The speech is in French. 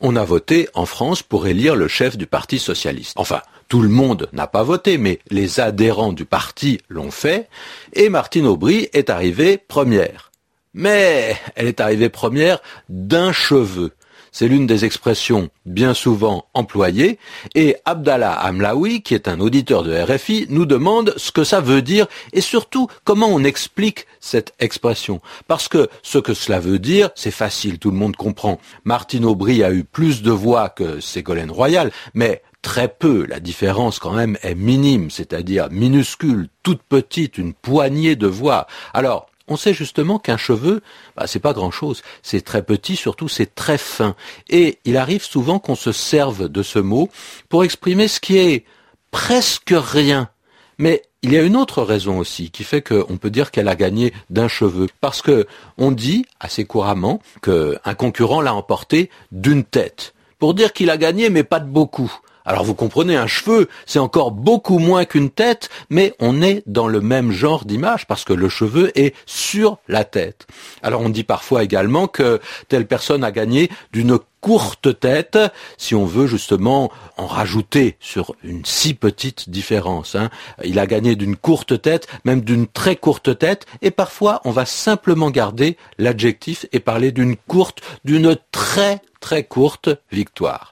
on a voté en France pour élire le chef du Parti socialiste. Enfin, tout le monde n'a pas voté, mais les adhérents du parti l'ont fait, et Martine Aubry est arrivée première. Mais elle est arrivée première d'un cheveu. C'est l'une des expressions bien souvent employées, et Abdallah Amlaoui, qui est un auditeur de RFI, nous demande ce que ça veut dire et surtout comment on explique cette expression. Parce que ce que cela veut dire, c'est facile, tout le monde comprend. Martine Aubry a eu plus de voix que Ségolène Royal, mais très peu, la différence quand même est minime, c'est-à-dire minuscule, toute petite, une poignée de voix. Alors, on sait justement qu'un cheveu, bah, c'est pas grand-chose. C'est très petit, surtout c'est très fin. Et il arrive souvent qu'on se serve de ce mot pour exprimer ce qui est presque rien. Mais il y a une autre raison aussi qui fait qu'on peut dire qu'elle a gagné d'un cheveu. Parce que on dit assez couramment qu'un concurrent l'a emporté d'une tête. Pour dire qu'il a gagné, mais pas de beaucoup. Alors vous comprenez, un cheveu, c'est encore beaucoup moins qu'une tête, mais on est dans le même genre d'image parce que le cheveu est sur la tête. Alors on dit parfois également que telle personne a gagné d'une courte tête, si on veut justement en rajouter sur une si petite différence. Hein. Il a gagné d'une courte tête, même d'une très courte tête, et parfois on va simplement garder l'adjectif et parler d'une courte, d'une très très courte victoire.